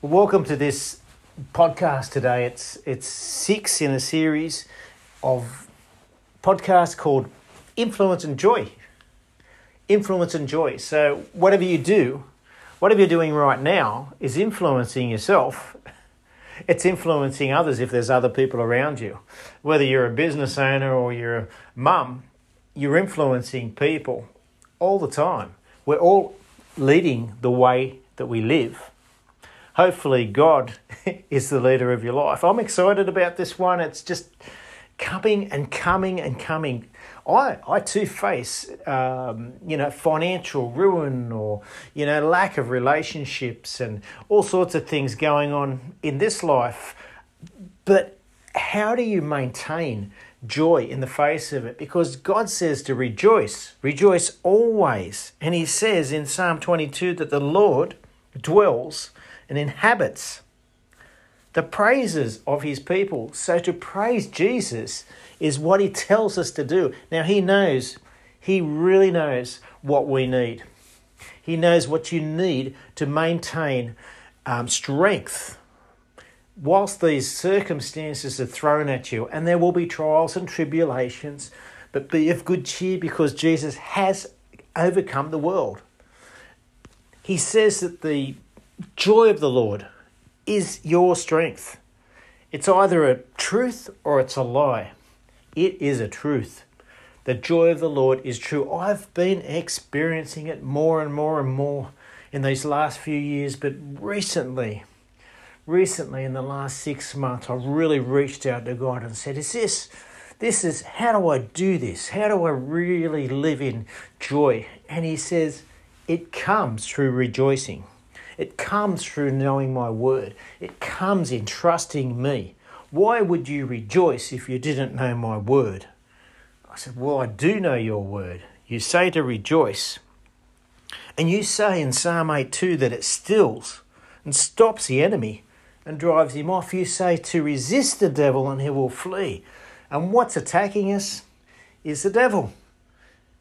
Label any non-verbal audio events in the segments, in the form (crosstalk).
Welcome to this podcast today. It's it's six in a series of podcasts called Influence and Joy. Influence and Joy. So whatever you do, whatever you're doing right now is influencing yourself. (laughs) It's influencing others if there's other people around you. Whether you're a business owner or you're a mum, you're influencing people all the time. We're all leading the way that we live hopefully God (laughs) is the leader of your life. I'm excited about this one. It's just coming and coming and coming. I, I too face, um, you know, financial ruin or, you know, lack of relationships and all sorts of things going on in this life. But how do you maintain joy in the face of it? Because God says to rejoice, rejoice always. And He says in Psalm 22 that the Lord dwells and inhabits the praises of his people. So to praise Jesus is what he tells us to do. Now he knows, he really knows what we need. He knows what you need to maintain um, strength whilst these circumstances are thrown at you, and there will be trials and tribulations, but be of good cheer because Jesus has overcome the world. He says that the joy of the Lord is your strength. It's either a truth or it's a lie. It is a truth. The joy of the Lord is true. I've been experiencing it more and more and more in these last few years, but recently, recently in the last six months, I've really reached out to God and said, Is this, this is, how do I do this? How do I really live in joy? And He says, It comes through rejoicing. It comes through knowing my word. It comes in trusting me. Why would you rejoice if you didn't know my word? I said, Well, I do know your word. You say to rejoice. And you say in Psalm 8 2 that it stills and stops the enemy and drives him off. You say to resist the devil and he will flee. And what's attacking us is the devil.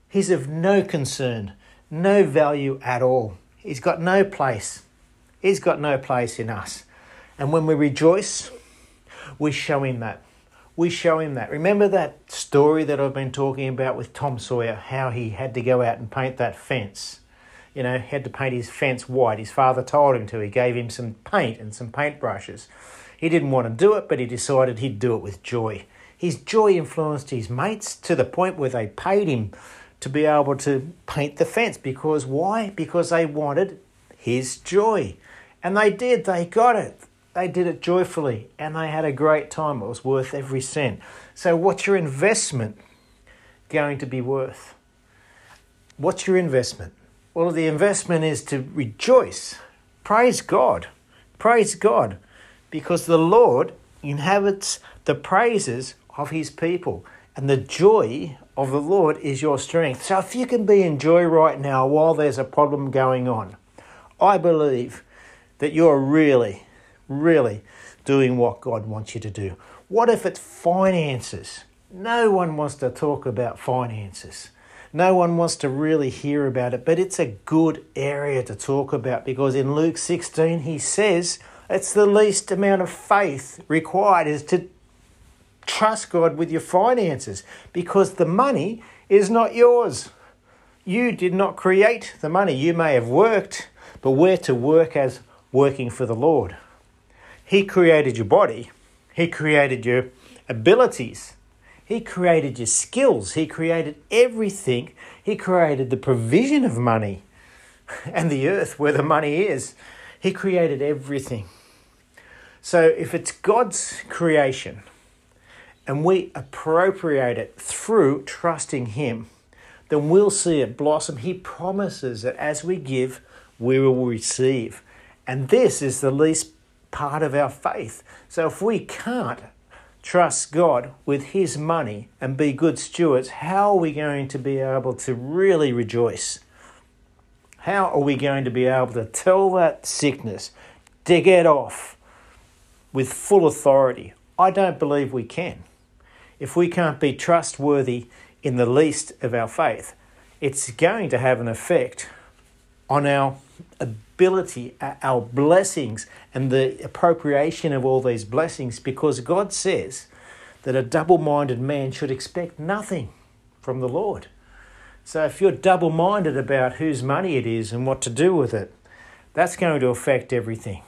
He's of no concern, no value at all. He's got no place. He's got no place in us. And when we rejoice, we show him that. We show him that. Remember that story that I've been talking about with Tom Sawyer, how he had to go out and paint that fence. You know, had to paint his fence white. His father told him to. He gave him some paint and some paintbrushes. He didn't want to do it, but he decided he'd do it with joy. His joy influenced his mates to the point where they paid him to be able to paint the fence. Because why? Because they wanted his joy. And they did, they got it. They did it joyfully and they had a great time. It was worth every cent. So, what's your investment going to be worth? What's your investment? Well, the investment is to rejoice. Praise God. Praise God. Because the Lord inhabits the praises of his people. And the joy of the Lord is your strength. So if you can be in joy right now while there's a problem going on, I believe that you're really, really doing what God wants you to do? What if it's finances? No one wants to talk about finances. No one wants to really hear about it, but it's a good area to talk about because in Luke 16 he says it's the least amount of faith required is to trust God with your finances because the money is not yours. You did not create the money. You may have worked, but we're to work as working for the Lord. He created your body, He created your abilities, He created your skills, He created everything. He created the provision of money (laughs) and the earth where the money is. He created everything. So if it's God's creation and we appropriate it through trusting Him, then we'll see it blossom. He promises that as we give, we will receive. And this is the least part of our faith. So if we can't trust God with His money and be good stewards, how are we going to be able to really rejoice? How are we going to be able to tell that sickness to get off with full authority? I don't believe we can. If we can't be trustworthy in the least of our faith, it's going to have an effect on our ability, uh, our blessings, and the appropriation of all these blessings because God says that a double minded man should expect nothing from the Lord. So if you're double minded about whose money it is and what to do with it, that's going to affect everything.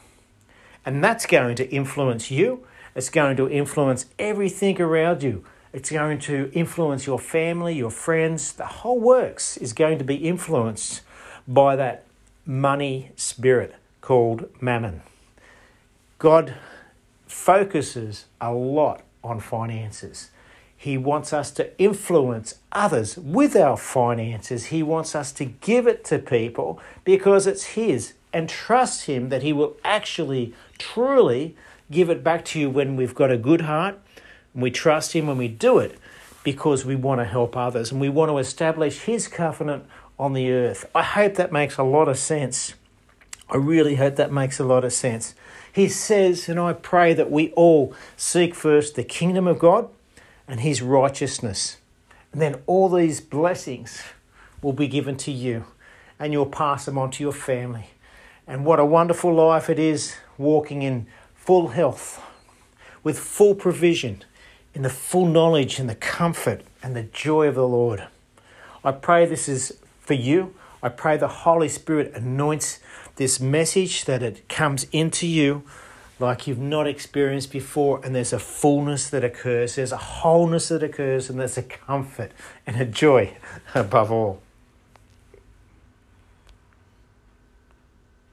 And that's going to influence you. It's going to influence everything around you. It's going to influence your family, your friends. The whole works is going to be influenced by that money spirit called mammon. God focuses a lot on finances. He wants us to influence others with our finances. He wants us to give it to people because it's His and trust Him that He will actually, truly give it back to you when we've got a good heart. And we trust Him when we do it because we want to help others and we want to establish His covenant on the earth. I hope that makes a lot of sense. I really hope that makes a lot of sense. He says, and I pray that we all seek first the kingdom of God and his righteousness. And then all these blessings will be given to you, and you'll pass them on to your family. And what a wonderful life it is walking in full health, with full provision, in the full knowledge and the comfort and the joy of the Lord. I pray this is for you. I pray the Holy Spirit anoints this message that it comes into you like you've not experienced before, and there's a fullness that occurs, there's a wholeness that occurs, and there's a comfort and a joy (laughs) above all.